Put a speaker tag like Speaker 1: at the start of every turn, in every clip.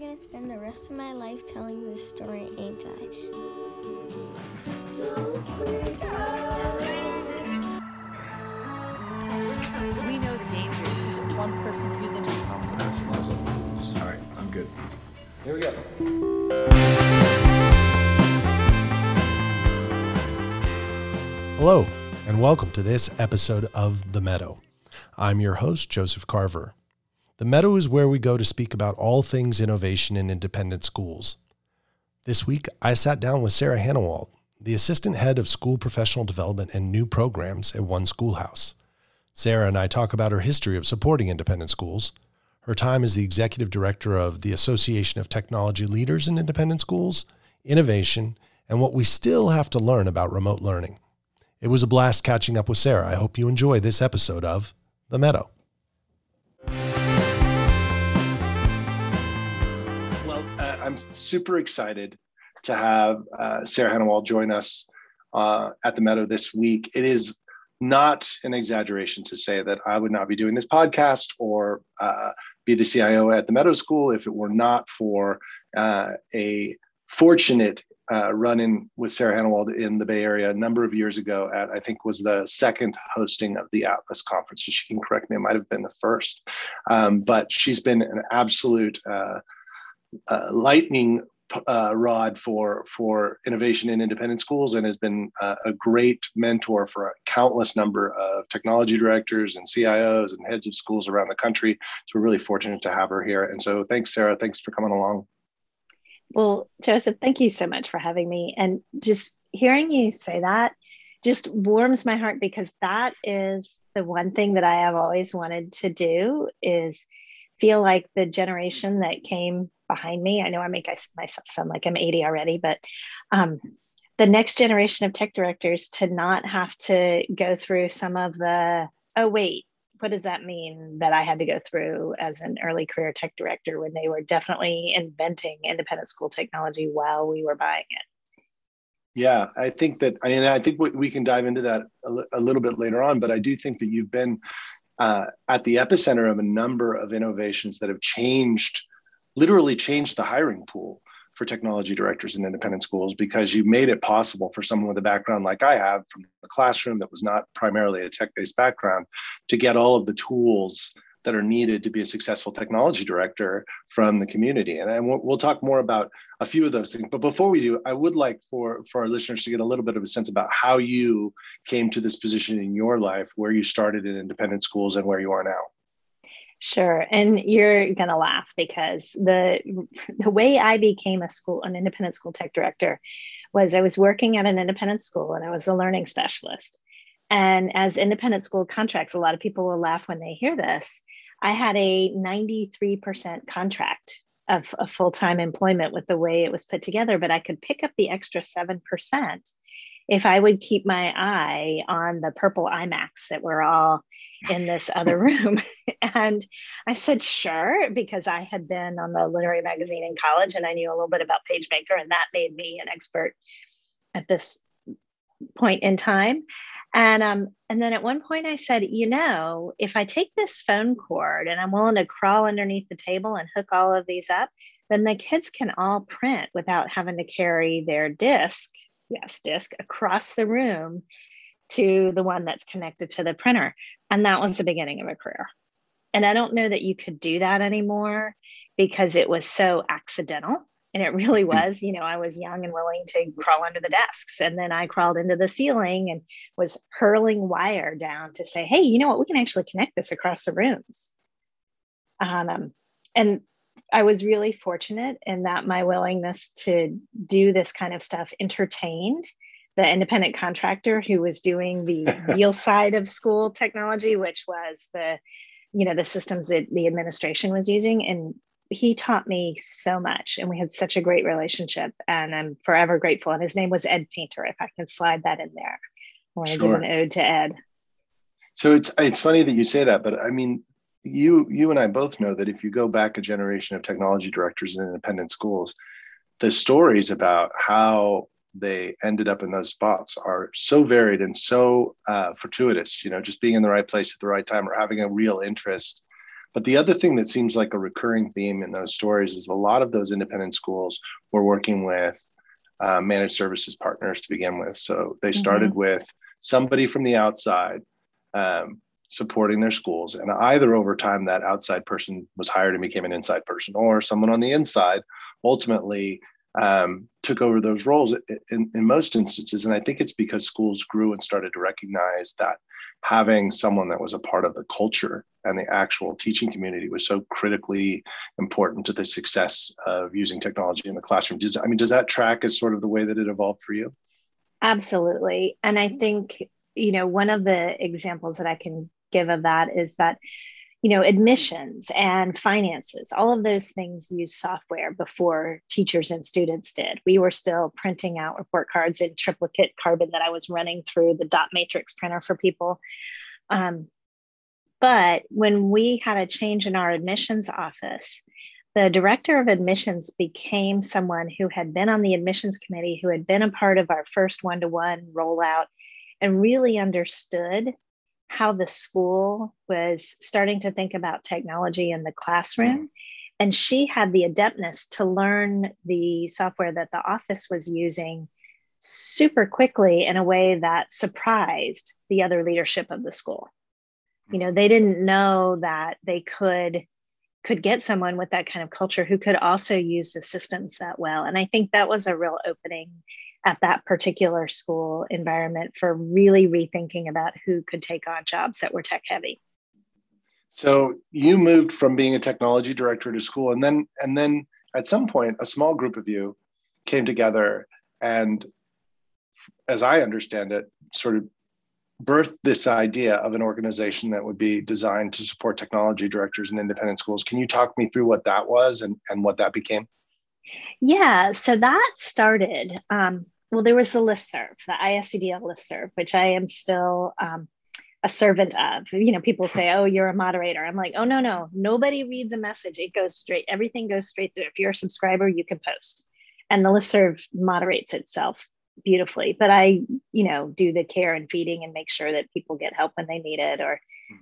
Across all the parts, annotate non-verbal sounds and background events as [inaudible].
Speaker 1: gonna spend the rest of my life telling this story, ain't I?
Speaker 2: We know the dangers of one person using it.
Speaker 3: All right, I'm good. Here we go.
Speaker 4: Hello, and welcome to this episode of The Meadow. I'm your host, Joseph Carver. The Meadow is where we go to speak about all things innovation in independent schools. This week, I sat down with Sarah Hanawald, the Assistant Head of School Professional Development and New Programs at One Schoolhouse. Sarah and I talk about her history of supporting independent schools, her time as the Executive Director of the Association of Technology Leaders in Independent Schools, innovation, and what we still have to learn about remote learning. It was a blast catching up with Sarah. I hope you enjoy this episode of The Meadow.
Speaker 3: I'm super excited to have uh, Sarah Hanawald join us uh, at the Meadow this week. It is not an exaggeration to say that I would not be doing this podcast or uh, be the CIO at the Meadow School if it were not for uh, a fortunate uh, run-in with Sarah Hanawald in the Bay Area a number of years ago at I think was the second hosting of the ATLIS conference. So she can correct me; it might have been the first. Um, but she's been an absolute uh, uh, lightning uh, rod for for innovation in independent schools and has been uh, a great mentor for a countless number of technology directors and CIOs and heads of schools around the country. So we're really fortunate to have her here. And so thanks, Sarah. Thanks for coming along.
Speaker 5: Well, Joseph, thank you so much for having me. And just hearing you say that just warms my heart because that is the one thing that I have always wanted to do is feel like the generation that came behind me. I know I make myself sound like I'm 80 already, but um, the next generation of tech directors to not have to go through some of the, oh, wait, what does that mean that I had to go through as an early career tech director when they were definitely inventing independent school technology while we were buying it?
Speaker 3: Yeah, I think that, I mean, I think we can dive into that a, little bit later on, but I do think that you've been uh, at the epicenter of a number of innovations that have changed, literally changed the hiring pool for technology directors in independent schools because you made it possible for someone with a background like I have from the classroom that was not primarily a tech based background to get all of the tools that are needed to be a successful technology director from the community. And we'll, we'll, talk more about a few of those things. But before we do, I would like for, for our listeners to get a little bit of a sense about how you came to this position in your life, where you started in independent schools and where you are now.
Speaker 5: Sure. And you're going to laugh because the the way I became a school an independent school tech director was I was working at an independent school and I was a learning specialist. And as independent school contracts, a lot of people will laugh when they hear this. I had a 93% contract of, of full time employment with the way it was put together, but I could pick up the extra 7% if I would keep my eye on the purple iMacs that were all in this other [laughs] room. [laughs] and I said, sure, because I had been on the literary magazine in college and I knew a little bit about PageMaker, and that made me an expert at this point in time. And um, and then at one point I said, you know, if I take this phone cord and I'm willing to crawl underneath the table and hook all of these up, then the kids can all print without having to carry their disk, yes, disk across the room to the one that's connected to the printer. And that was the beginning of a career. And I don't know that you could do that anymore because it was so accidental and it really hmm. was you know i was young and willing to crawl under the desks and then i crawled into the ceiling and was hurling wire down to say hey you know what we can actually connect this across the rooms um, and i was really fortunate in that my willingness to do this kind of stuff entertained the independent contractor who was doing the [laughs] real side of school technology which was the you know the systems that the administration was using. And he taught me so much and we had such a great relationship and i'm forever grateful. And his name was ed painter if i can slide that in there. I want to sure. give an ode to ed.
Speaker 3: So it's it's funny that you say that but i mean you you and i both know that if you go back a generation of technology directors in independent schools the stories about how they ended up in those spots are so varied and so uh, fortuitous you know just being in the right place at the right time or having a real interest But the other thing that seems like a recurring theme in those stories is a lot of those independent schools were working with uh, managed services partners to begin with. So they started mm-hmm. with somebody from the outside um, supporting their schools. And either over time, that outside person was hired and became an inside person, or someone on the inside ultimately um, took over those roles in, in most instances. And I think it's because schools grew and started to recognize that having someone that was a part of the culture and the actual teaching community was so critically important to the success of using technology in the classroom. Does I mean, does that track as sort of the way that it evolved for you?
Speaker 5: Absolutely. And I think, you know, one of the examples that I can give of that is that you know admissions and finances all of those things use software before teachers and students did. We were still printing out report cards in triplicate carbon that i was running through the dot matrix printer for people. Um, but when we had a change in our admissions office the director of admissions became someone who had been on the admissions committee who had been a part of our first one-to-one rollout and really understood how the school was starting to think about technology in the classroom. And she had the adeptness to learn the software that the office was using super quickly in a way that surprised the other leadership of the school. You know, they didn't know that they could could get someone with that kind of culture who could also use the systems that well. And I think that was a real opening at that particular school environment for really rethinking about who could take on jobs that were tech heavy.
Speaker 3: So you moved from being a technology director to school, and then and then at some point, a small group of you came together and, as I understand it, sort of birthed this idea of an organization that would be designed to support technology directors in independent schools. Can you talk me through what that was and, and what that became?
Speaker 5: Yeah, so that started. Um, well, there was the listserv, the ISEDL listserv, which I am still um, a servant of. You know, people say, "Oh, you're a moderator." I'm like, "Oh no, no, nobody reads a message. It goes straight. Everything goes straight through. If you're a subscriber, you can post, and the listserv moderates itself beautifully. But I, you know, do the care and feeding and make sure that people get help when they need it, or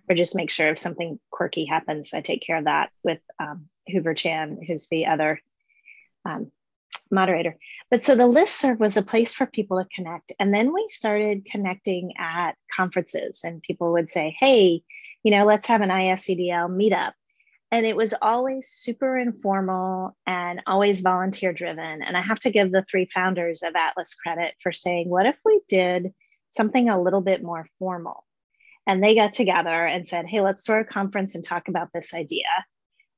Speaker 5: or just make sure if something quirky happens, I take care of that with um, Hoover Chan, who's the other um, moderator. But so the list serve was a place for people to connect. And then we started connecting at conferences, and people would say, hey, you know, let's have an ISEDL meetup. And it was always super informal and always volunteer driven. And I have to give the three founders of ATLIS credit for saying, what if we did something a little bit more formal? And they got together and said, hey, let's throw a conference and talk about this idea.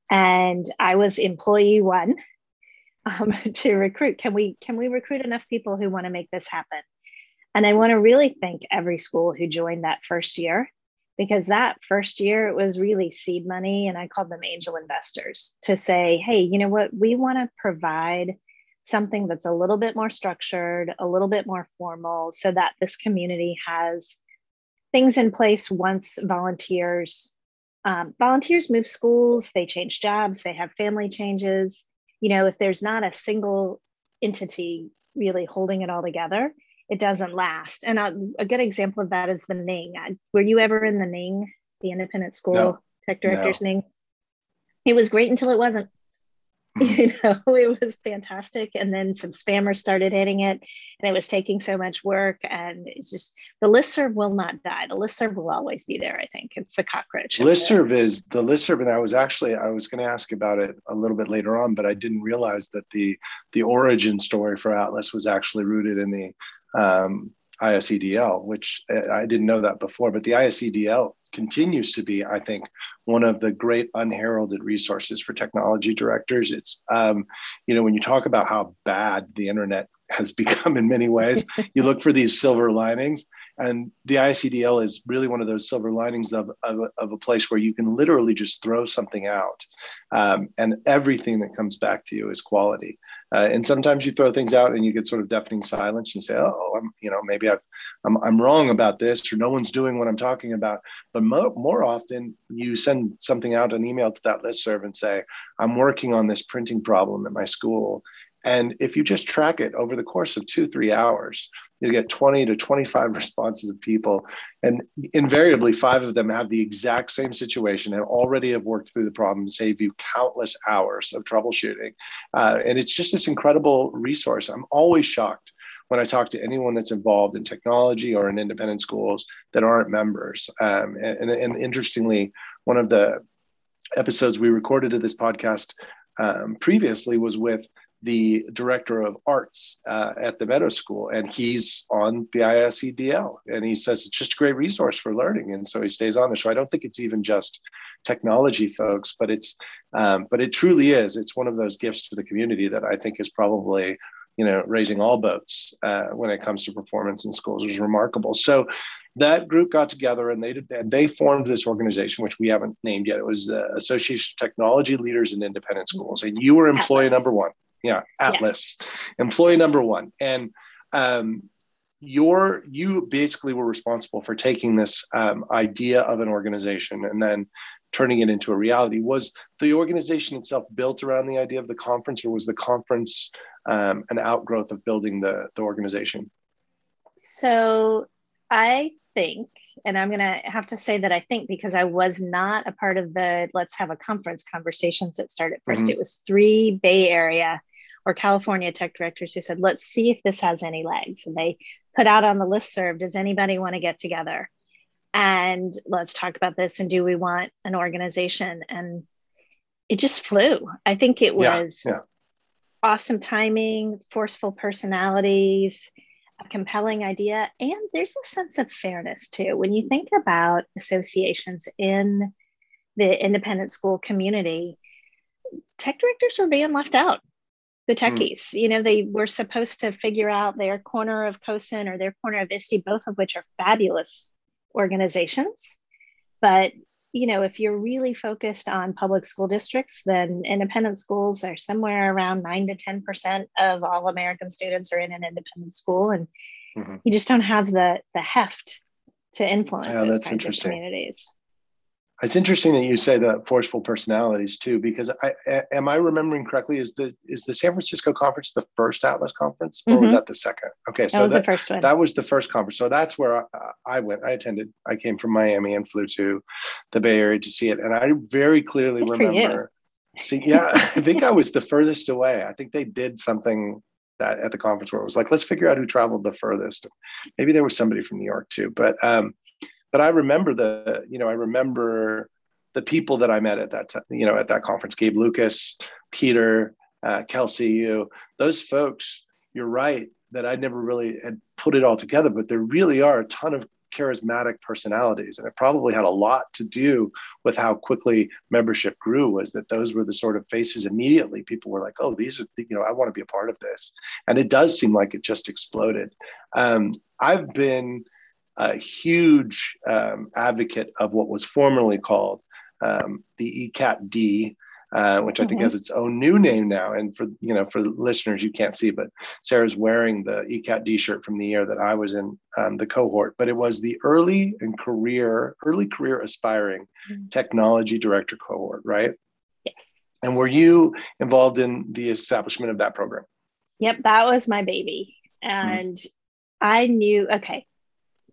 Speaker 5: And I was employee one um, [laughs] to recruit. Can we can we recruit enough people who want to make this happen? And I want to really thank every school who joined that first year because that first year it was really seed money and I called them angel investors to say, hey, you know what, we want to provide something that's a little bit more structured, a little bit more formal so that this community has things in place once volunteers um, volunteers move schools, they change jobs, they have family changes you know, if there's not a single entity really holding it all together, it doesn't last. And a, a good example of that is the Ning. Were you ever in the Ning, the Independent School no. Tech Directors no. Ning? It was great until it wasn't. [laughs] you know it was fantastic. And then some spammers started hitting it and it was taking so much work. And it's just the listserv will not die. The listserv will always be there i think. It's the cockroach
Speaker 3: listserv is the listserv and i was actually i was going to ask about it a little bit later on but i didn't realize that the the origin story for ATLIS was actually rooted in the um, ISEDL, which uh, I didn't know that before, but the ISEDL continues to be, I think, one of the great unheralded resources for technology directors. It's, um, you know, when you talk about how bad the internet has [laughs] become in many ways, [laughs] you look for these silver linings. And the ISEDL is really one of those silver linings of, of, of a place where you can literally just throw something out um, and everything that comes back to you is quality. Uh, and sometimes you throw things out and you get sort of deafening silence. And you say, "Oh, I'm, you know, maybe I've, I'm, I'm wrong about this, or no one's doing what I'm talking about." But mo- more often, you send something out, an email to that list serve, and say, "I'm working on this printing problem at my school, And if you just track it over the course of two, three hours, you get 20 to 25 responses of people. And invariably, five of them have the exact same situation and already have worked through the problem, save you countless hours of troubleshooting. Uh, and it's just this incredible resource. I'm always shocked when I talk to anyone that's involved in technology or in independent schools that aren't members. Um, and, and, interestingly, one of the episodes we recorded of this podcast um, previously was with the director of arts uh, at the Meadow School, and he's on the ISEDL, and he says it's just a great resource for learning, and so he stays on there. So I don't think it's even just technology folks, but it's um, but it truly is. It's one of those gifts to the community that I think is probably you know raising all boats uh, when it comes to performance in schools is remarkable. So that group got together and they did, and they formed this organization, which we haven't named yet. It was the Association of Technology Leaders in Independent Schools, and you were employee number one yeah ATLIS. Yes. employee number one. And um, your you basically were responsible for taking this um, idea of an organization and then turning it into a reality. Was the organization itself built around the idea of the conference or was the conference um, an outgrowth of building the, the organization?
Speaker 5: So i think and i'm going to have to say that i think because i was not a part of the let's have a conference conversations that started. 1st mm-hmm. it was three bay area or California tech directors who said, let's see if this has any legs. And they put out on the list serve, does anybody want to get together? And let's talk about this. And do we want an organization? And it just flew. I think it was yeah, yeah. awesome timing, forceful personalities, a compelling idea. And there's a sense of fairness too. When you think about associations in the independent school community, tech directors were being left out the hmm. techies. Mm. You know, they were supposed to figure out their corner of CoSN or their corner of ISTE, both of which are fabulous organizations. But, you know, if you're really focused on public school districts, then independent schools are somewhere around nine to 10% of all American students are in an independent school. And mm-hmm. you just don't have the, the heft to influence yeah, those kinds of communities.
Speaker 3: It's interesting that you say the forceful personalities too, because I am I remembering correctly? Is the is the San Francisco conference the first ATLIS conference, or mm-hmm. was that the second? Okay,
Speaker 5: so that was that, the first one.
Speaker 3: That was the first conference. So that's where I, I, went. I attended. I came from Miami and flew to the Bay Area to see it, and I very clearly Good remember. See, yeah, [laughs] I think I was the furthest away. I think they did something that at the conference where it was like, let's figure out who traveled the furthest. Maybe there was somebody from New York too, but um, but I remember the, you know, I remember the people that I met at that time, you know, at that conference, Gabe Lucas, Peter, uh, Kelsey, you, those folks, you're right that I never really had put it all together, but there really are a ton of charismatic personalities. And it probably had a lot to do with how quickly membership grew was that those were the sort of faces immediately people were like, oh, these are, you know, I want to be a part of this. And it does seem like it just exploded. Um, I've been, a huge um, advocate of what was formerly called um, the ECAT-D, uh, which I think mm-hmm. has its own new name now. And for you know, for listeners, you can't see, but Sarah's wearing the ECAT-D shirt from the year that I was in um, the cohort. But it was the early and career, early career aspiring mm-hmm. technology director cohort, right?
Speaker 5: Yes.
Speaker 3: And were you involved in the establishment of that program?
Speaker 5: Yep, that was my baby, mm-hmm. and mm-hmm. I knew. Okay,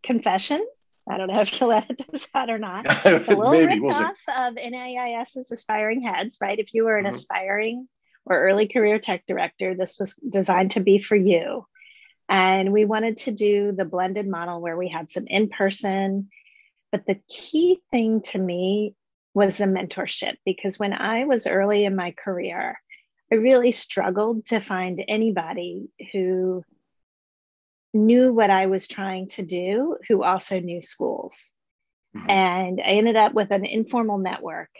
Speaker 5: confession. I don't know if you'll edit this out or not. [laughs] It's a little Maybe, we'll off of NAIS's aspiring heads, right? If you were an mm-hmm. aspiring or early career tech director, this was designed to be for you. And we wanted to do the blended model where we had some in person. But the key thing to me was the mentorship, because when I was early in my career, I really struggled to find anybody who knew what I was trying to do who also knew schools. Mm-hmm. And I ended up with an informal network.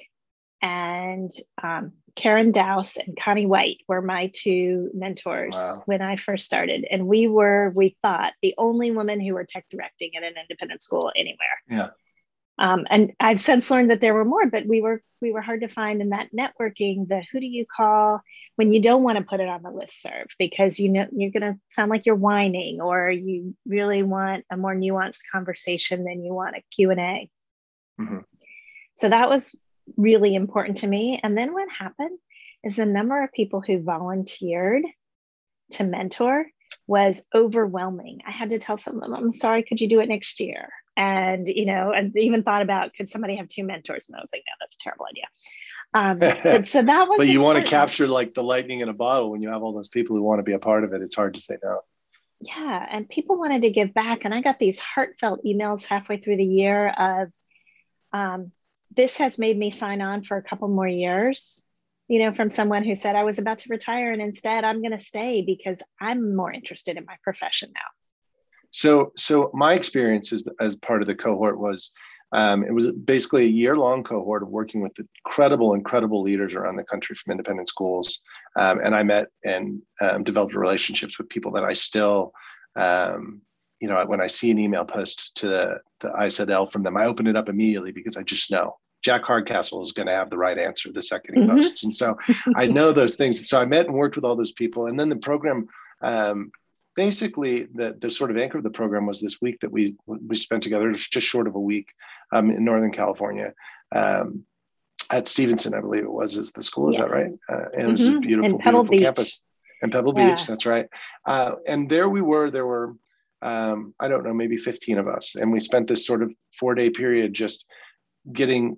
Speaker 5: And um, Karen Dowse and Connie White were my two mentors wow. when I first started. And we were, we thought, the only women who were tech directing at an independent school anywhere.
Speaker 3: Yeah.
Speaker 5: Um, and I've since learned that there were more, but we were we were hard to find in that networking. The who do you call when you don't want to put it on the list serve because you know you're going to sound like you're whining, or you really want a more nuanced conversation than you want a Q and A. Mm-hmm. So that was really important to me. And then what happened is the number of people who volunteered to mentor was overwhelming. I had to tell some of them, I'm sorry, could you do it next year? And, you know, and even thought about, could somebody have two mentors? And I was like, no, that's a terrible idea. Um, but so that [laughs] was,
Speaker 3: but you want to capture like the lightning in a bottle when you have all those people who want to be a part of it. It's hard to say no.
Speaker 5: Yeah. And people wanted to give back. And I got these heartfelt emails halfway through the year of, um, this has made me sign on for a couple more years you know, from someone who said I was about to retire and instead I'm going to stay because I'm more interested in my profession now.
Speaker 3: So, so my experience as, as part of the cohort was um, it was basically a year long cohort of working with incredible, incredible leaders around the country from independent schools. Um, and I met and um, developed relationships with people that I still, um, you know, when I see an email post to the, the ISEDL from them, I open it up immediately because I just know Jack Hardcastle is going to have the right answer the second he mm-hmm. posts. And so [laughs] I know those things. So I met and worked with all those people. And then the program, um, basically the, the sort of anchor of the program was this week that we, we spent together just short of a week um, in Northern California. Um, at Stevenson, I believe it was, is the school. Is yes. that right? Uh, and it was mm-hmm. a beautiful, beautiful Beach. campus. And Pebble yeah. Beach, that's right. Uh, and there we were. There were, um, I don't know, maybe 15 of us, and we spent this sort of four day period just getting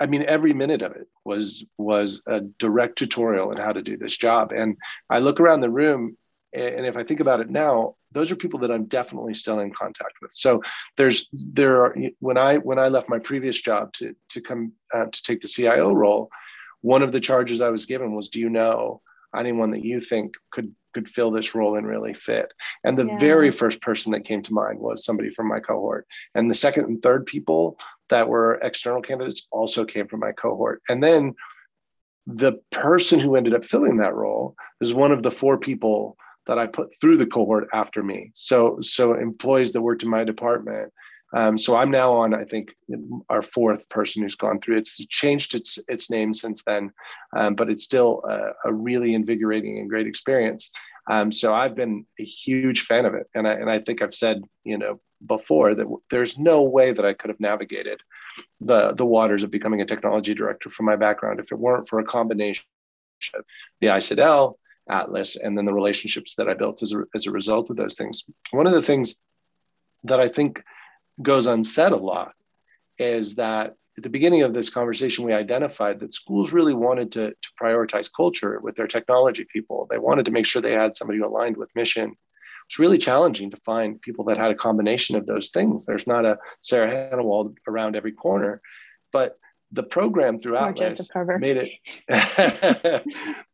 Speaker 3: I mean, every minute of it was was a direct tutorial on how to do this job. And I look around the room, and if I think about it now, those are people that I'm definitely still in contact with. So there's there are when I when I left my previous job to to come uh, to take the CIO role, one of the charges I was given was, do you know anyone that you think could could fill this role and really fit. And the yeah. very first person that came to mind was somebody from my cohort. And the second and third people that were external candidates also came from my cohort. And then the person who ended up filling that role is one of the four people that I put through the cohort after me. So so employees that worked in my department um, so I'm now on, I think, our fourth person who's gone through. It's changed its its name since then, um, but it's still a, a, really invigorating and great experience. Um, so I've been a huge fan of it, and I and I think I've said, you know, before that there's no way that I could have navigated the the waters of becoming a technology director from my background if it weren't for a combination of the ISEDL, ATLIS, and then the relationships that I built as a, as a result of those things. One of the things that I think goes unsaid a lot is that at the beginning of this conversation, we identified that schools really wanted to, to prioritize culture with their technology people. They wanted to make sure they had somebody who aligned with mission. It's really challenging to find people that had a combination of those things. There's not a Sarah Hanawald around every corner, but the program through ATLIS made it [laughs]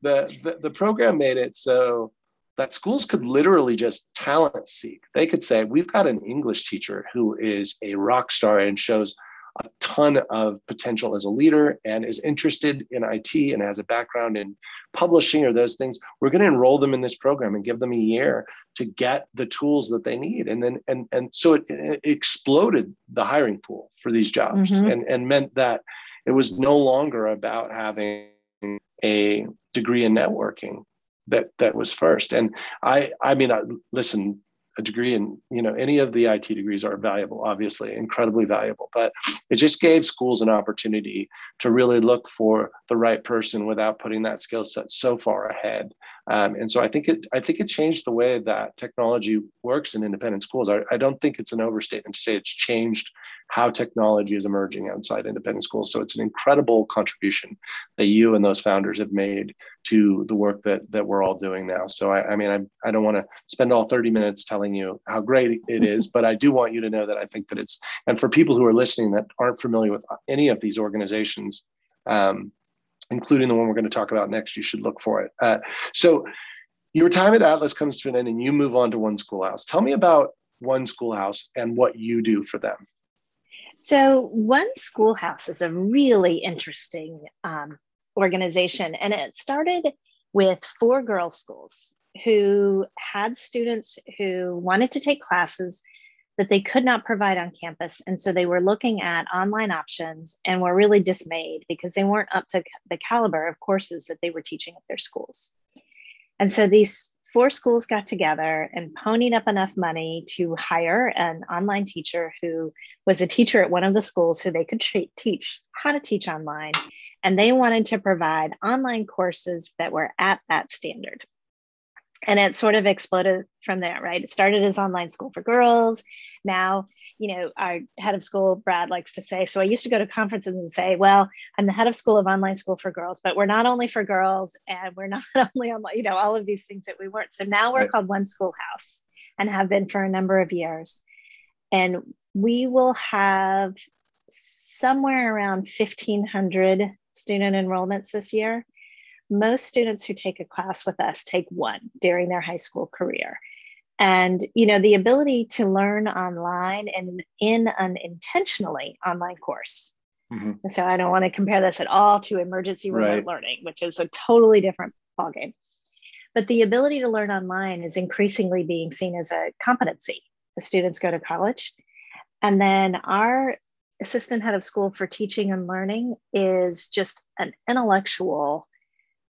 Speaker 3: the, the, the program made it so that schools could literally just talent seek. They could say, We've got an English teacher who is a rock star and shows a ton of potential as a leader and is interested in IT and has a background in publishing or those things. We're going to enroll them in this program and give them a year to get the tools that they need. And then, and, and so it, it exploded the hiring pool for these jobs mm-hmm. and, and meant that it was no longer about having a degree in networking that that was first. And I I mean, I, listen, a degree in you know any of the IT degrees are valuable, obviously incredibly valuable. But it just gave schools an opportunity to really look for the right person without putting that skill set so far ahead. Um, and so I think it I think it changed the way that technology works in independent schools. I, I don't think it's an overstatement to say it's changed how technology is emerging outside independent schools. So it's an incredible contribution that you and those founders have made to the work that that we're all doing now. So I, I mean, I, I don't want to spend all 30 minutes telling you how great it is, [laughs] but I do want you to know that I think that it's, and for people who are listening that aren't familiar with any of these organizations, um, including the one we're going to talk about next, you should look for it. Uh, so your time at ATLIS comes to an end and you move on to One Schoolhouse. Tell me about One Schoolhouse and what you do for them.
Speaker 5: So, One Schoolhouse is a really interesting um, organization, and it started with four girls' schools who had students who wanted to take classes that they could not provide on campus. And so they were looking at online options and were really dismayed because they weren't up to the caliber of courses that they were teaching at their schools. And so these four schools got together and ponied up enough money to hire an online teacher who was a teacher at one of the schools who they could teach how to teach online. And they wanted to provide online courses that were at that standard. And it sort of exploded from there right? It started as online school for girls. Now you know our head of school brad likes to say so i used to go to conferences and say well i'm the head of school of online school for girls but we're not only for girls and we're not [laughs] only on you know all of these things that we weren't. So now we're right. called one schoolhouse and have been for a number of years. And we will have somewhere around 1500 student enrollments this year most students who take a class with us take one during their high school career and you know the ability to learn online and in an intentionally online course mm-hmm. and so i don't want to compare this at all to emergency remote right. learning which is a totally different ballgame but the ability to learn online is increasingly being seen as a competency the students go to college and then our assistant head of school for teaching and learning is just an intellectual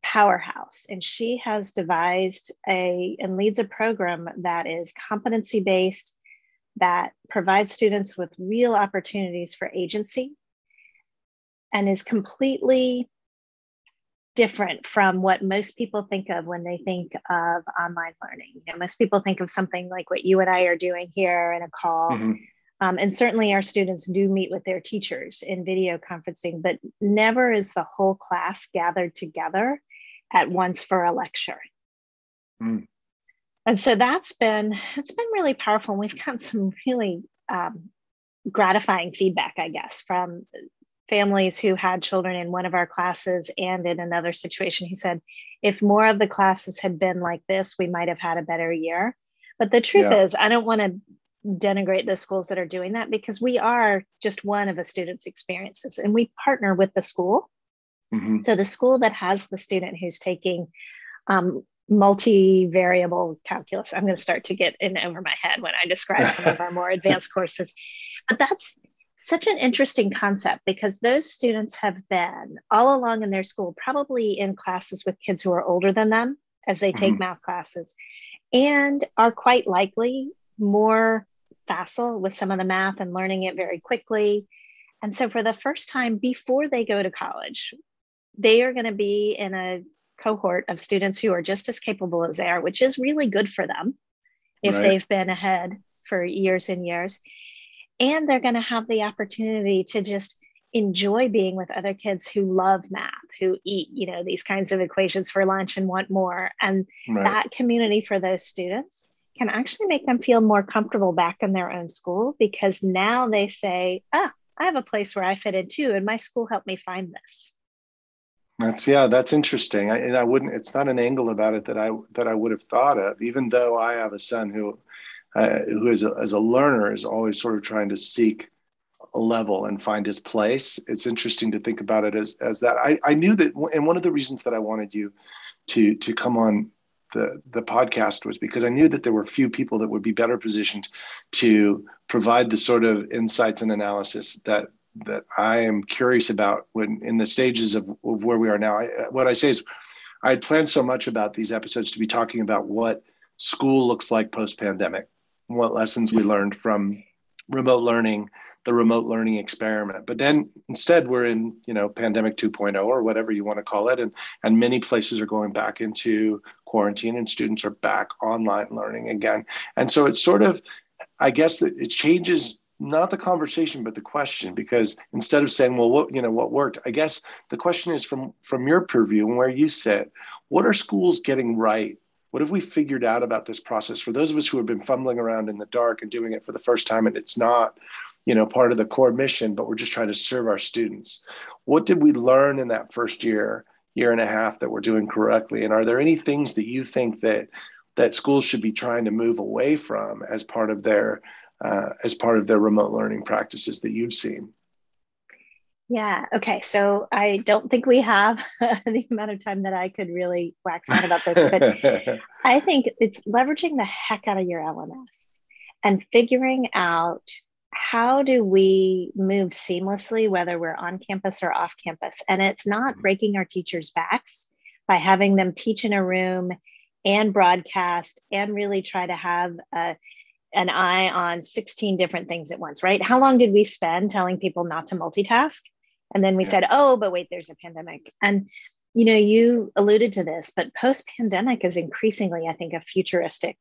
Speaker 5: powerhouse and she has devised a and leads a program that is competency based that provides students with real opportunities for agency and is completely different from what most people think of when they think of online learning. You know, most people think of something like what you and I are doing here in a call. Mm-hmm. Um, and certainly our students do meet with their teachers in video conferencing, but never is the whole class gathered together at once for a lecture. Mm. And so that's been it's been really powerful. And We've got some really um, gratifying feedback, I guess, from families who had children in one of our classes and in another situation who said, if more of the classes had been like this, we might have had a better year. But the truth yeah. is, I don't want to denigrate the schools that are doing that because we are just one of a student's experiences and we partner with the school Mm-hmm. So the school that has the student who's taking um, multivariable calculus, I'm going to start to get in over my head when I describe some of our more [laughs] advanced courses. But that's such an interesting concept because those students have been all along in their school, probably in classes with kids who are older than them as they take mm-hmm. math classes, and are quite likely more facile with some of the math and learning it very quickly. And so, for the first time before they go to college, they are going to be in a cohort of students who are just as capable as they are, which is really good for them if right. they've been ahead for years and years. And they're going to have the opportunity to just enjoy being with other kids who love math, who eat, you know, these kinds of equations for lunch and want more. And right. that community for those students can actually make them feel more comfortable back in their own school because now they say, ah, I have a place where I fit in too, and my school helped me find this.
Speaker 3: That's yeah, that's interesting. I, and I wouldn't. It's not an angle about it that I that I would have thought of. Even though I have a son who, uh, who is a, as a learner is always sort of trying to seek a level and find his place. It's interesting to think about it as as that. I I knew that, and one of the reasons that I wanted you to to come on the the podcast was because I knew that there were few people that would be better positioned to provide the sort of insights and analysis that that I am curious about when in the stages of, of where we are now. I, what I say is, I had planned so much about these episodes to be talking about what school looks like post pandemic, what lessons we learned from remote learning, the remote learning experiment. But then instead, we're in you know pandemic 2.0 or whatever you want to call it, and and many places are going back into quarantine, and students are back online learning again. And so it's sort of, I guess that it changes not the conversation but the question because instead of saying well what you know what worked i guess the question is from from your purview and where you sit what are schools getting right? What have we figured out about this process? For those of us who have been fumbling around in the dark and doing it for the first time and it's not you know part of the core mission but we're just trying to serve our students. What did we learn in that first year year and a half that we're doing correctly? And are there any things that you think that that schools should be trying to move away from as part of their uh, as part of their remote learning practices that you've seen?
Speaker 5: Yeah. Okay. So I don't think we have [laughs] the amount of time that I could really wax on about this, but [laughs] I think it's leveraging the heck out of your LMS and figuring out how do we move seamlessly, whether we're on campus or off campus. And it's not mm-hmm. breaking our teachers' backs by having them teach in a room and broadcast and really try to have a an eye on 16 different things at once, right? How long did we spend telling people not to multitask? And then we yeah. said, oh, but wait, there's a pandemic. And you know, you alluded to this, but post pandemic is increasingly, I think, a futuristic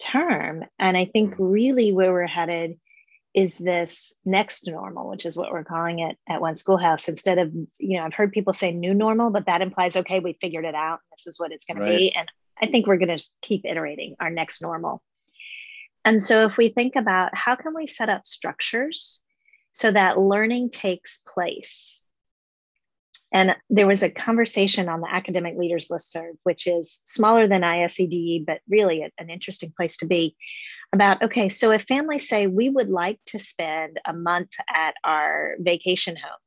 Speaker 5: term. And I think
Speaker 3: Mm-hmm.
Speaker 5: really where we're headed is this next normal, which is what we're calling it at one schoolhouse. Instead of, you know, I've heard people say new normal, but that implies, okay, we figured it out. This is what it's going
Speaker 3: Right.
Speaker 5: to be. And I think we're going to keep iterating our next normal. And so if we think about how can we set up structures so that learning takes place and there was a conversation on the academic leaders listserv, which is smaller than ISED, but really an interesting place to be. About okay, so if families say we would like to spend a month at our vacation home,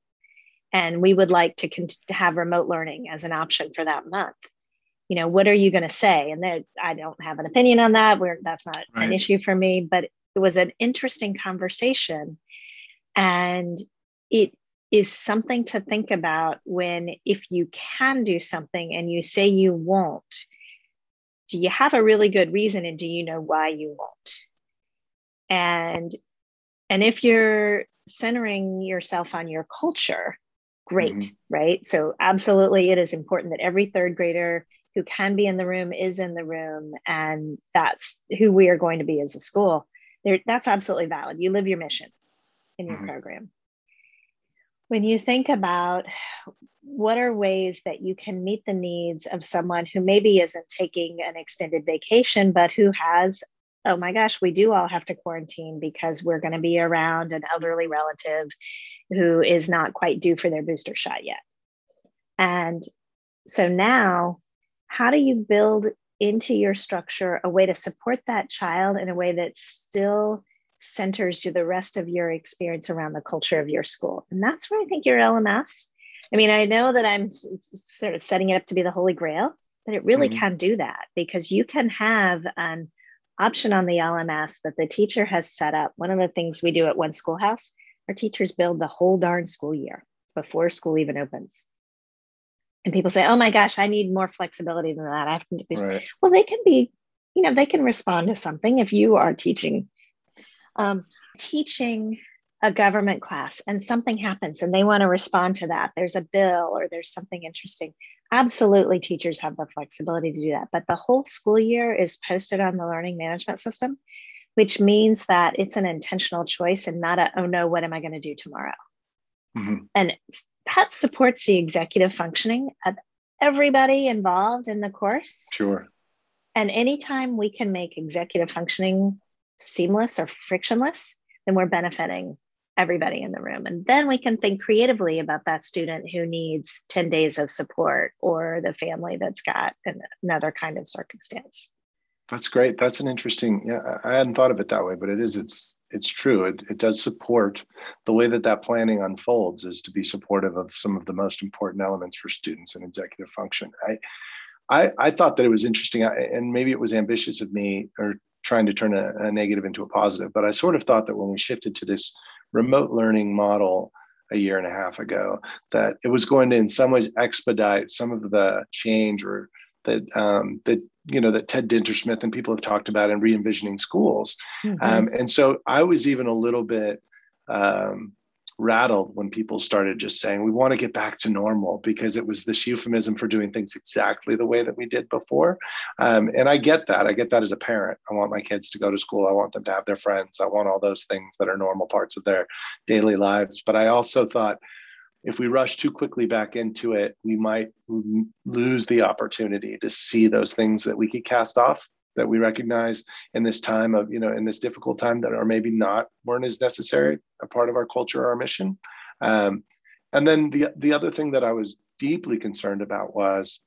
Speaker 5: and we would like to, con- to have remote learning as an option for that month, you know, what are you going to say? And there, I don't have an opinion on that. Where that's not
Speaker 3: Right.
Speaker 5: an issue for me, but it was an interesting conversation, and it is something to think about when if you can do something and you say you won't do you have a really good reason and do you know why you won't and and if you're centering yourself on your culture great
Speaker 3: Mhm.
Speaker 5: right so absolutely it is important that every third grader who can be in the room is in the room and that's who we are going to be as a school there that's absolutely valid you live your mission in your
Speaker 3: Mhm.
Speaker 5: program when you think about what are ways that you can meet the needs of someone who maybe isn't taking an extended vacation, but who has, oh my gosh, we do all have to quarantine because we're going to be around an elderly relative who is not quite due for their booster shot yet. And so now, how do you build into your structure a way to support that child in a way that still centers you the rest of your experience around the culture of your school. And that's where I think your LMS. I mean, I know that I'm sort of setting it up to be the holy grail, but it really
Speaker 3: Mhm.
Speaker 5: can do that because you can have an option on the LMS that the teacher has set up. One of the things we do at One Schoolhouse, our teachers build the whole darn school year before school even opens. And people say, oh my gosh, I need more flexibility than that. I have to be
Speaker 3: Right.
Speaker 5: well they can be you know they can respond to something if you are teaching um, teaching a government class and something happens and they want to respond to that there's a bill or there's something interesting absolutely teachers have the flexibility to do that but the whole school year is posted on the learning management system which means that it's an intentional choice and not a oh no what am i going to do tomorrow
Speaker 3: Mhm.
Speaker 5: and that supports the executive functioning of everybody involved in the course
Speaker 3: Sure.
Speaker 5: and anytime we can make executive functioning seamless or frictionless, then we're benefiting everybody in the room. And then we can think creatively about that student who needs 10 days of support or the family that's got an, another kind of circumstance.
Speaker 3: That's great. That's an interesting. Yeah, I hadn't thought of it that way, but it is. It's it's true. It it does support the way that that planning unfolds is to be supportive of some of the most important elements for students in executive function. I I, I thought that it was interesting, I- and maybe it was ambitious of me or trying to turn a, a negative into a positive. But I sort of thought that when we shifted to this remote learning model a year and a half ago, that it was going to, in some ways, expedite some of the change or that um, that you know that Ted Dintersmith and people have talked about in re-envisioning schools. Um, and so I was even a little bit um, rattled when people started just saying we want to get back to normal because it was this euphemism for doing things exactly the way that we did before. Um, and I get that. I get that as a parent. I want my kids to go to school. I want them to have their friends. I want all those things that are normal parts of their daily lives. But I also thought if we rush too quickly back into it, we might lose the opportunity to see those things that we could cast off that we recognize in this time of you know in this difficult time that are maybe not weren't as necessary a part of our culture or our mission. Um, and then the the other thing that i was deeply concerned about was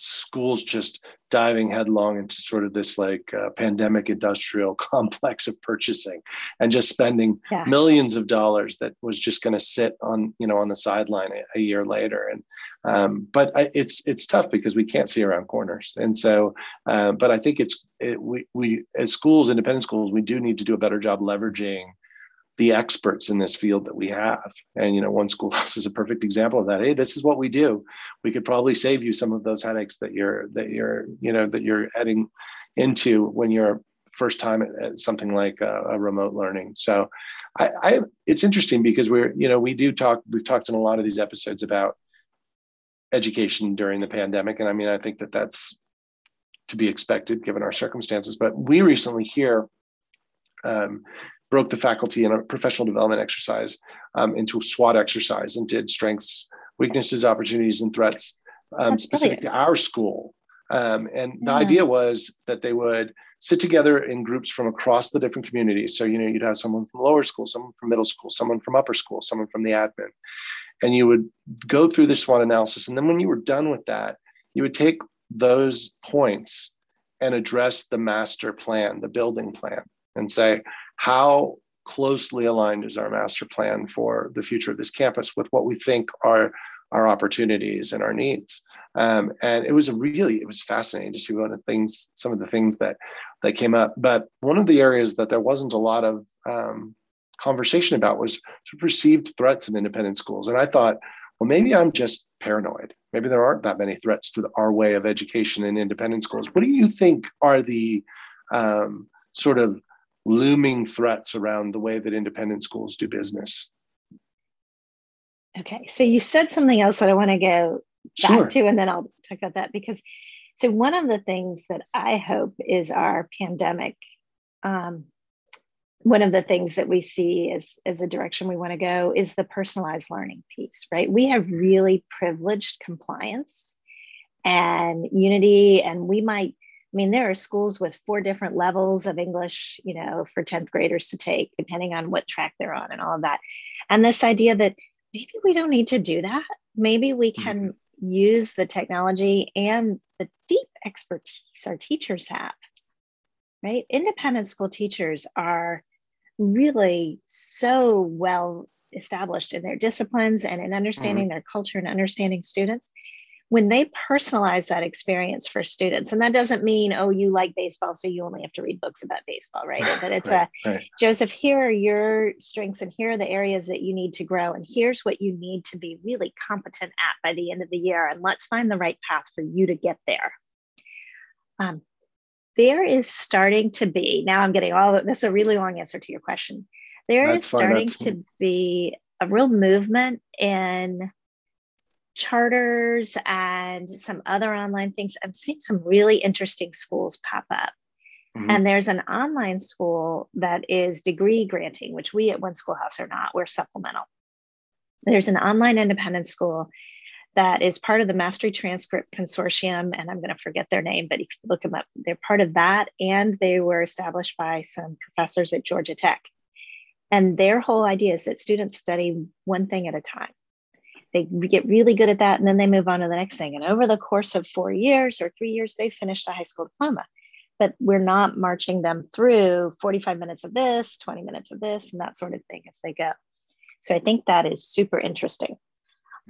Speaker 3: schools just diving headlong into sort of this like uh, pandemic industrial [laughs] complex of purchasing and just spending
Speaker 5: Yeah.
Speaker 3: millions of dollars that was just going to sit on you know on the sideline a, a year later and um, but I, it's it's tough because we can't see around corners and so uh, but i think it's it, we we as schools independent schools we do need to do a better job leveraging the experts in this field that we have. And you know, one schoolhouse [laughs] is a perfect example of that. Hey, this is what we do. We could probably save you some of those headaches that you're that you're you know that you're heading into when you're first time at, something like a, a remote learning. So, I, I it's interesting because we're you know we do talk we've talked in a lot of these episodes about education during the pandemic. And I mean, I think that that's to be expected given our circumstances. But we recently here um, broke the faculty in a professional development exercise um, into a SWOT exercise and did strengths, weaknesses, opportunities, and threats um, specific brilliant. to our school. Um, and the idea was that they would sit together in groups from across the different communities. So, you know, you'd have someone from lower school, someone from middle school, someone from upper school, someone from the admin. And you would go through the SWOT analysis. And then when you were done with that, you would take those points and address the master plan, the building plan, and say, how closely aligned is our master plan for the future of this campus with what we think are our opportunities and our needs. Um, and it was really, it was fascinating to see one of the things, some of the things that that came up. But one of the areas that there wasn't a lot of um, conversation about was perceived threats in independent schools. And I thought, well, maybe I'm just paranoid. Maybe there aren't that many threats to our way of education in independent schools. What do you think are the um, sort of looming threats around the way that independent schools do business?
Speaker 5: Okay, so you said something else that I want to go back sure. to, and then I'll talk about that because so one of the things that I hope is our pandemic. Um, one of the things that we see as, as a direction we want to go is the personalized learning piece, right? We have really privileged compliance and unity, and we might I mean, there are schools with four different levels of English, you know, for 10th graders to take, depending on what track they're on and all of that. And this idea that maybe we don't need to do that. Maybe we can mm-hmm. use the technology and the deep expertise our teachers have, right? Independent school teachers are really so well established in their disciplines and in understanding mm-hmm. their culture and understanding students when they personalize that experience for students and that doesn't mean oh you like baseball so you only have to read books about baseball right? [laughs] But it's right, a right. joseph here are your strengths and here are the areas that you need to grow and here's what you need to be really competent at by the end of the year and let's find the right path for you to get there. Um, there is starting to be now i'm getting all that's a really long answer to your question. There that's is starting to be a real movement in charters and some other online things. I've seen some really interesting schools pop up. Mm-hmm. And there's an online school that is degree granting, which we at One Schoolhouse are not, we're supplemental. There's an online independent school that is part of the Mastery Transcript Consortium, and I'm going to forget their name, but if you look them up, they're part of that. And they were established by some professors at Georgia Tech. And their whole idea is that students study one thing at a time they get really good at that and then they move on to the next thing. And over the course of four years or three years they finished a high school diploma. But we're not marching them through 45 minutes of this 20 minutes of this and that sort of thing as they go. So i think that is super interesting.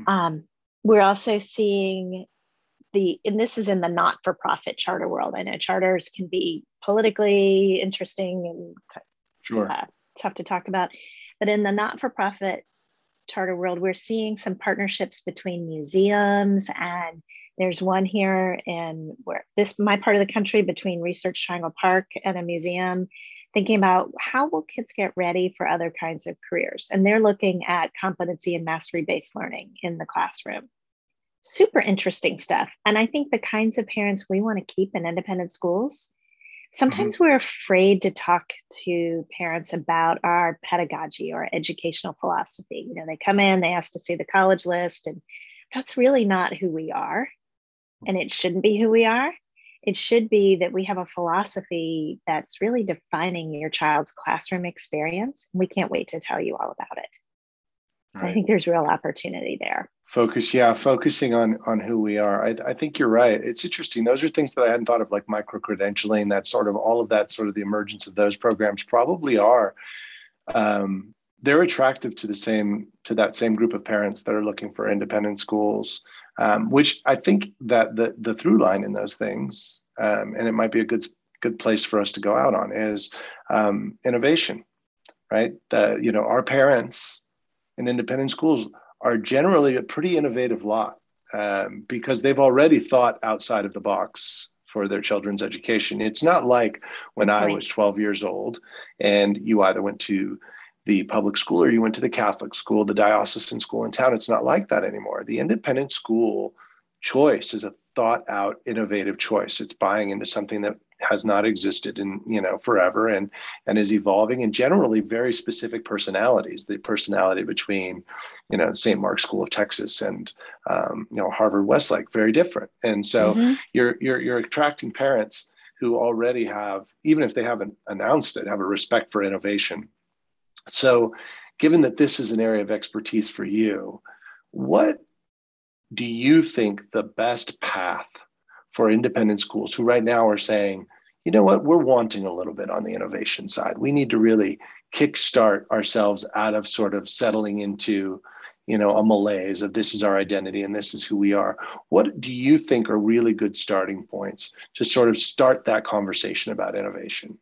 Speaker 5: Um, we're also seeing the and this is in the not-for-profit charter world. I know charters can be politically interesting and
Speaker 3: sure.
Speaker 5: uh, tough to talk about but in the not-for-profit charter world, we're seeing some partnerships between museums and there's one here in where this my part of the country between Research Triangle Park and a museum, thinking about how will kids get ready for other kinds of careers. And they're looking at competency and mastery-based learning in the classroom. Super interesting stuff. And I think the kinds of parents we want to keep in independent schools Sometimes mm-hmm. we're afraid to talk to parents about our pedagogy or educational philosophy. You know, they come in, they ask to see the college list, and that's really not who we are. And it shouldn't be who we are. It should be that we have a philosophy that's really defining your child's classroom experience. We can't wait to tell you all about it. Right. I think there's real opportunity there.
Speaker 3: Focus, yeah, focusing on on who we are. I, I think you're right. It's interesting. Those are things that I hadn't thought of, like micro credentialing. That sort of all of that, sort of the emergence of those programs, probably are. Um, they're attractive to the same to that same group of parents that are looking for independent schools, um, which I think that the the through line in those things, um, and it might be a good good place for us to go out on is um, innovation, right? the, you know our parents in independent schools are generally a pretty innovative lot um, because they've already thought outside of the box for their children's education. It's not like when. I was 12 years old and you either went to the public school or you went to the Catholic school, the diocesan school in town. It's not like that anymore. The independent school choice is a thought out innovative choice it's buying into something that has not existed in you know forever and and is evolving and generally very specific personalities the personality between you know st mark's school of texas and um, you know harvard westlake very different and so mm-hmm. you're you're you're attracting parents who already have even if they haven't announced it have a respect for innovation so given that this is an area of expertise for you what do you think the best path for independent schools who right now are saying, you know what, we're wanting a little bit on the innovation side. We need to really kickstart ourselves out of sort of settling into, you know, a malaise of this is our identity and this is who we are. What do you think are really good starting points to sort of start that conversation about innovation?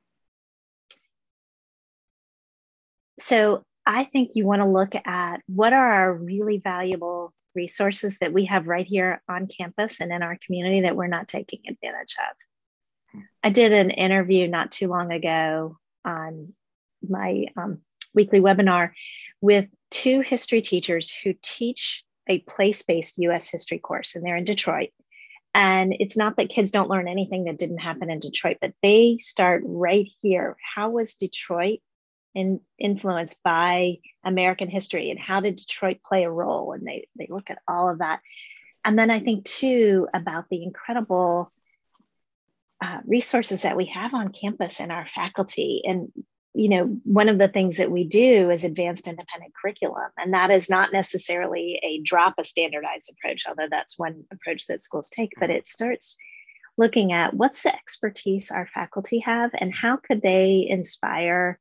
Speaker 5: So I think you want to look at what are our really valuable resources that we have right here on campus and in our community that we're not taking advantage of. I did an interview not too long ago on my um, weekly webinar with two history teachers who teach a place based US history course, and they're in Detroit. And it's not that kids don't learn anything that didn't happen in Detroit, but they start right here. How was Detroit in, influenced by American history and how did Detroit play a role? And they, they look at all of that. And then I think too about the incredible uh, resources that we have on campus and our faculty. And, you know, one of the things that we do is advanced independent curriculum. And that is not necessarily a drop a standardized approach, although that's one approach that schools take, but it starts looking at what's the expertise our faculty have and how could they inspire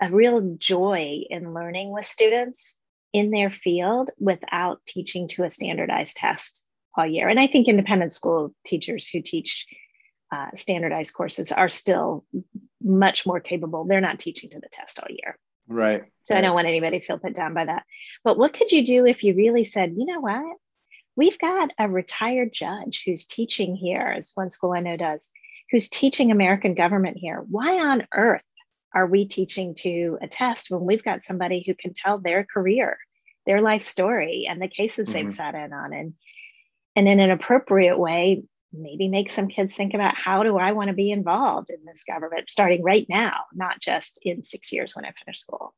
Speaker 5: a real joy in learning with students in their field without teaching to a standardized test all year. And I think independent school teachers who teach uh, standardized courses are still much more capable. They're not teaching to the test all year.
Speaker 3: Right.
Speaker 5: So
Speaker 3: right.
Speaker 5: I don't want anybody to feel put down by that. But what could you do if you really said, you know what? We've got a retired judge who's teaching here, as one school I know does, who's teaching American government here. Why on earth are we teaching to a test when we've got somebody who can tell their career, their life story, and the cases mm-hmm. they've sat in on, and and in an appropriate way, maybe make some kids think about how do I want to be involved in this government starting right now, not just in six years when I finish school.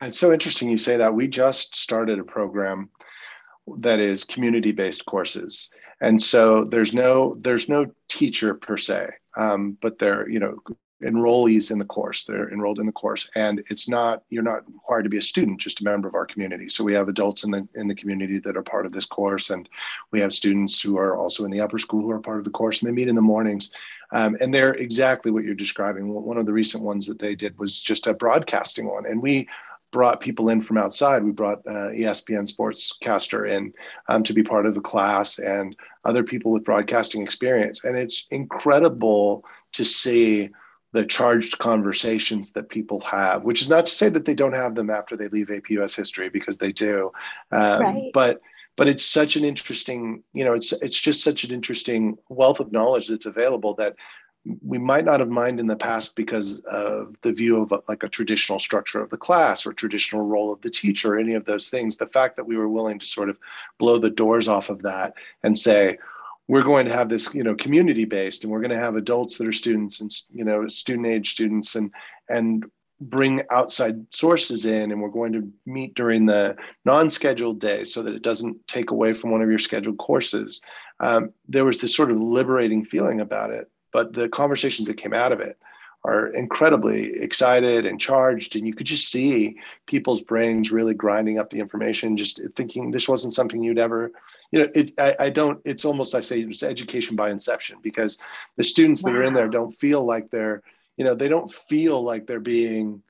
Speaker 3: It's so interesting you say that. We just started a program that is community-based courses, and so there's no there's no teacher per se, um, but there you know enrollees in the course. They're enrolled in the course, and it's not you're not required to be a student, just a member of our community. So we have adults in the in the community that are part of this course, and we have students who are also in the upper school who are part of the course, and they meet in the mornings, um, and they're exactly what you're describing. One of the recent ones that they did was just a broadcasting one, and we brought people in from outside. We brought uh, ESPN Sportscaster in um, to be part of the class and other people with broadcasting experience. And it's incredible to see the charged conversations that people have, which is not to say that they don't have them after they leave AP US history because they do. Um, right. But but it's such an interesting, you know, it's it's just such an interesting wealth of knowledge that's available that we might not have mined in the past because of the view of like a traditional structure of the class or traditional role of the teacher or any of those things the fact that we were willing to sort of blow the doors off of that and say we're going to have this you know community based and we're going to have adults that are students and you know student age students and and bring outside sources in and we're going to meet during the non-scheduled day so that it doesn't take away from one of your scheduled courses. Um, there was this sort of liberating feeling about it but the conversations that came out of it are incredibly excited and charged and you could just see people's brains really grinding up the information just thinking this wasn't something you'd ever you know it i, I don't it's almost i say it's education by inception because the students wow. that are in there don't feel like they're you know they don't feel like they're being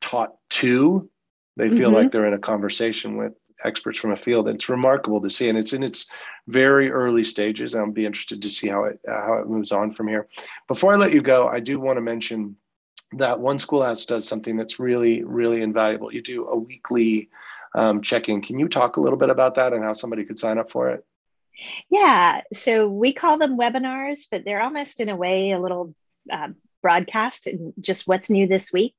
Speaker 3: taught to they feel mm-hmm. like they're in a conversation with experts from a field. It's remarkable to see, and it's in its very early stages. I'll be interested to see how it uh, how it moves on from here. Before I let you go, I do want to mention that one schoolhouse does something that's really really invaluable. You do a weekly um, check-in. Can you talk a little bit about that and how somebody could sign up for it?
Speaker 5: Yeah, so we call them webinars, but they're almost in a way a little uh, broadcast and just what's new this week.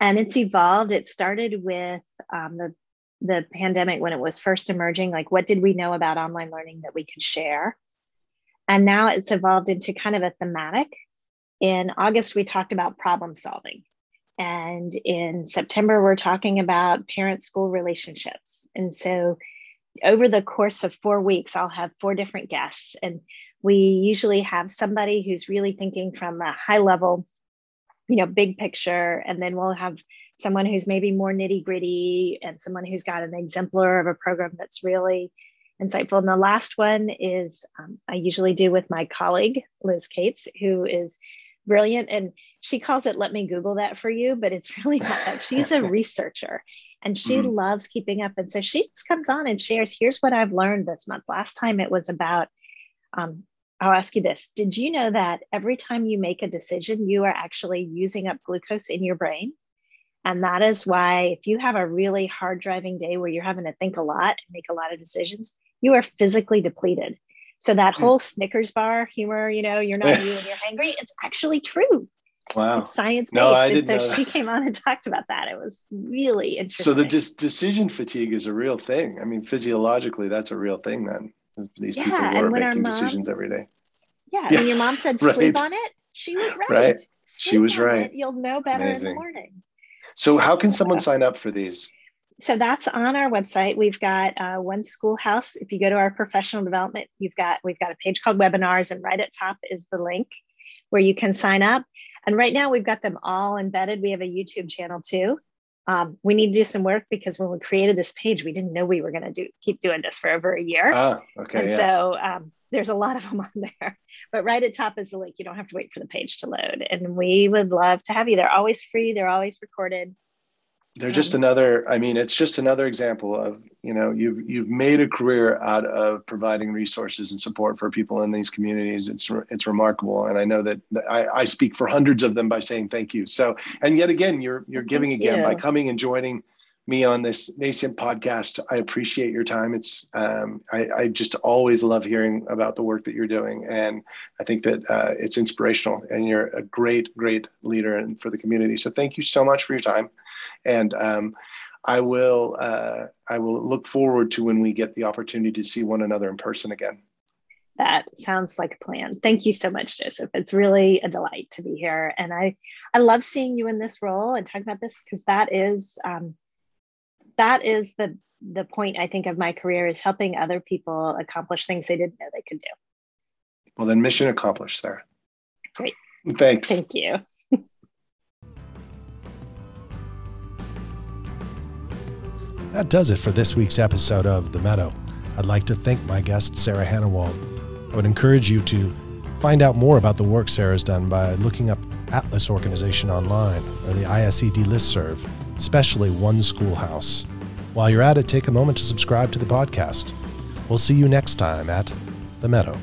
Speaker 5: And it's evolved. It started with um, the the pandemic when it was first emerging, like what did we know about online learning that we could share? And now it's evolved into kind of a thematic. In August, we talked about problem solving. And in September, we're talking about parent school relationships. And so over the course of four weeks, I'll have four different guests. And we usually have somebody who's really thinking from a high level, you know, big picture. And then we'll have someone who's maybe more nitty gritty and someone who's got an exemplar of a program that's really insightful. And the last one is um, I usually do with my colleague, Liz Cates, who is brilliant. And she calls it, let me Google that for you, but it's [laughs] really not that. She's a [laughs] researcher and she mm-hmm. loves keeping up. And so she just comes on and shares, here's what I've learned this month. Last time it was about, um, I'll ask you this Did you know that every time you make a decision, you are actually using up glucose in your brain? And that is why, if you have a really hard driving day where you're having to think a lot and make a lot of decisions, you are physically depleted. So that hmm. whole Snickers bar humor, you know, you're not [laughs] you and you're hungry, it's actually true.
Speaker 3: Wow.
Speaker 5: It's science based. No, I didn't and so she came on and talked about that. It was really interesting.
Speaker 3: So the dis- decision fatigue is a real thing. I mean, physiologically, that's a real thing then. These yeah, people were making mom, decisions every day.
Speaker 5: Yeah. yeah. When your mom said [laughs] right. sleep on it, she was right. Right.
Speaker 3: she was right. It,
Speaker 5: you'll know better Amazing. in the morning.
Speaker 3: So how can someone sign up for these?
Speaker 5: so that's on our website. We've got uh, one schoolhouse. If you go to our professional development, you've got we've got a page called webinars, and right at top is the link where you can sign up. And right now we've got them all embedded. We have a YouTube channel too. Um, we need to do some work because when we created this page, we didn't know we were going to do keep doing this for over a year.
Speaker 3: Ah, okay.
Speaker 5: And
Speaker 3: yeah.
Speaker 5: so um, there's a lot of them [laughs] on there. But right at top is the link. You don't have to wait for the page to load. And we would love to have you. They're always free. They're always recorded
Speaker 3: they're just um, another i mean it's just another example of you know you've you've made a career out of providing resources and support for people in these communities it's it's remarkable and i know that i, I speak for hundreds of them by saying thank you so and yet again you're you're giving again you. by coming and joining me on this nascent podcast i appreciate your time it's um, I, I, just always love hearing about the work that you're doing and i think that uh, it's inspirational and you're a great great leader and for the community so thank you so much for your time and um, I will uh, I will look forward to when we get the opportunity to see one another in person again.
Speaker 5: That sounds like a plan. Thank you so much, Joseph. It's really a delight to be here, and I I love seeing you in this role and talking about this because that is um, that is the the point I think of my career is helping other people accomplish things they didn't know they could do.
Speaker 3: Well, then mission accomplished, Sarah.
Speaker 5: Great.
Speaker 3: Thanks.
Speaker 5: Thank you. [laughs]
Speaker 4: That does it for this week's episode of The Meadow. I'd like to thank my guest, Sarah Hanawald. I would encourage you to find out more about the work Sarah's done by looking up ATLIS Organization online or the ISEDL listserv, especially One Schoolhouse. While you're at it, take a moment to subscribe to the podcast. We'll see you next time at The Meadow.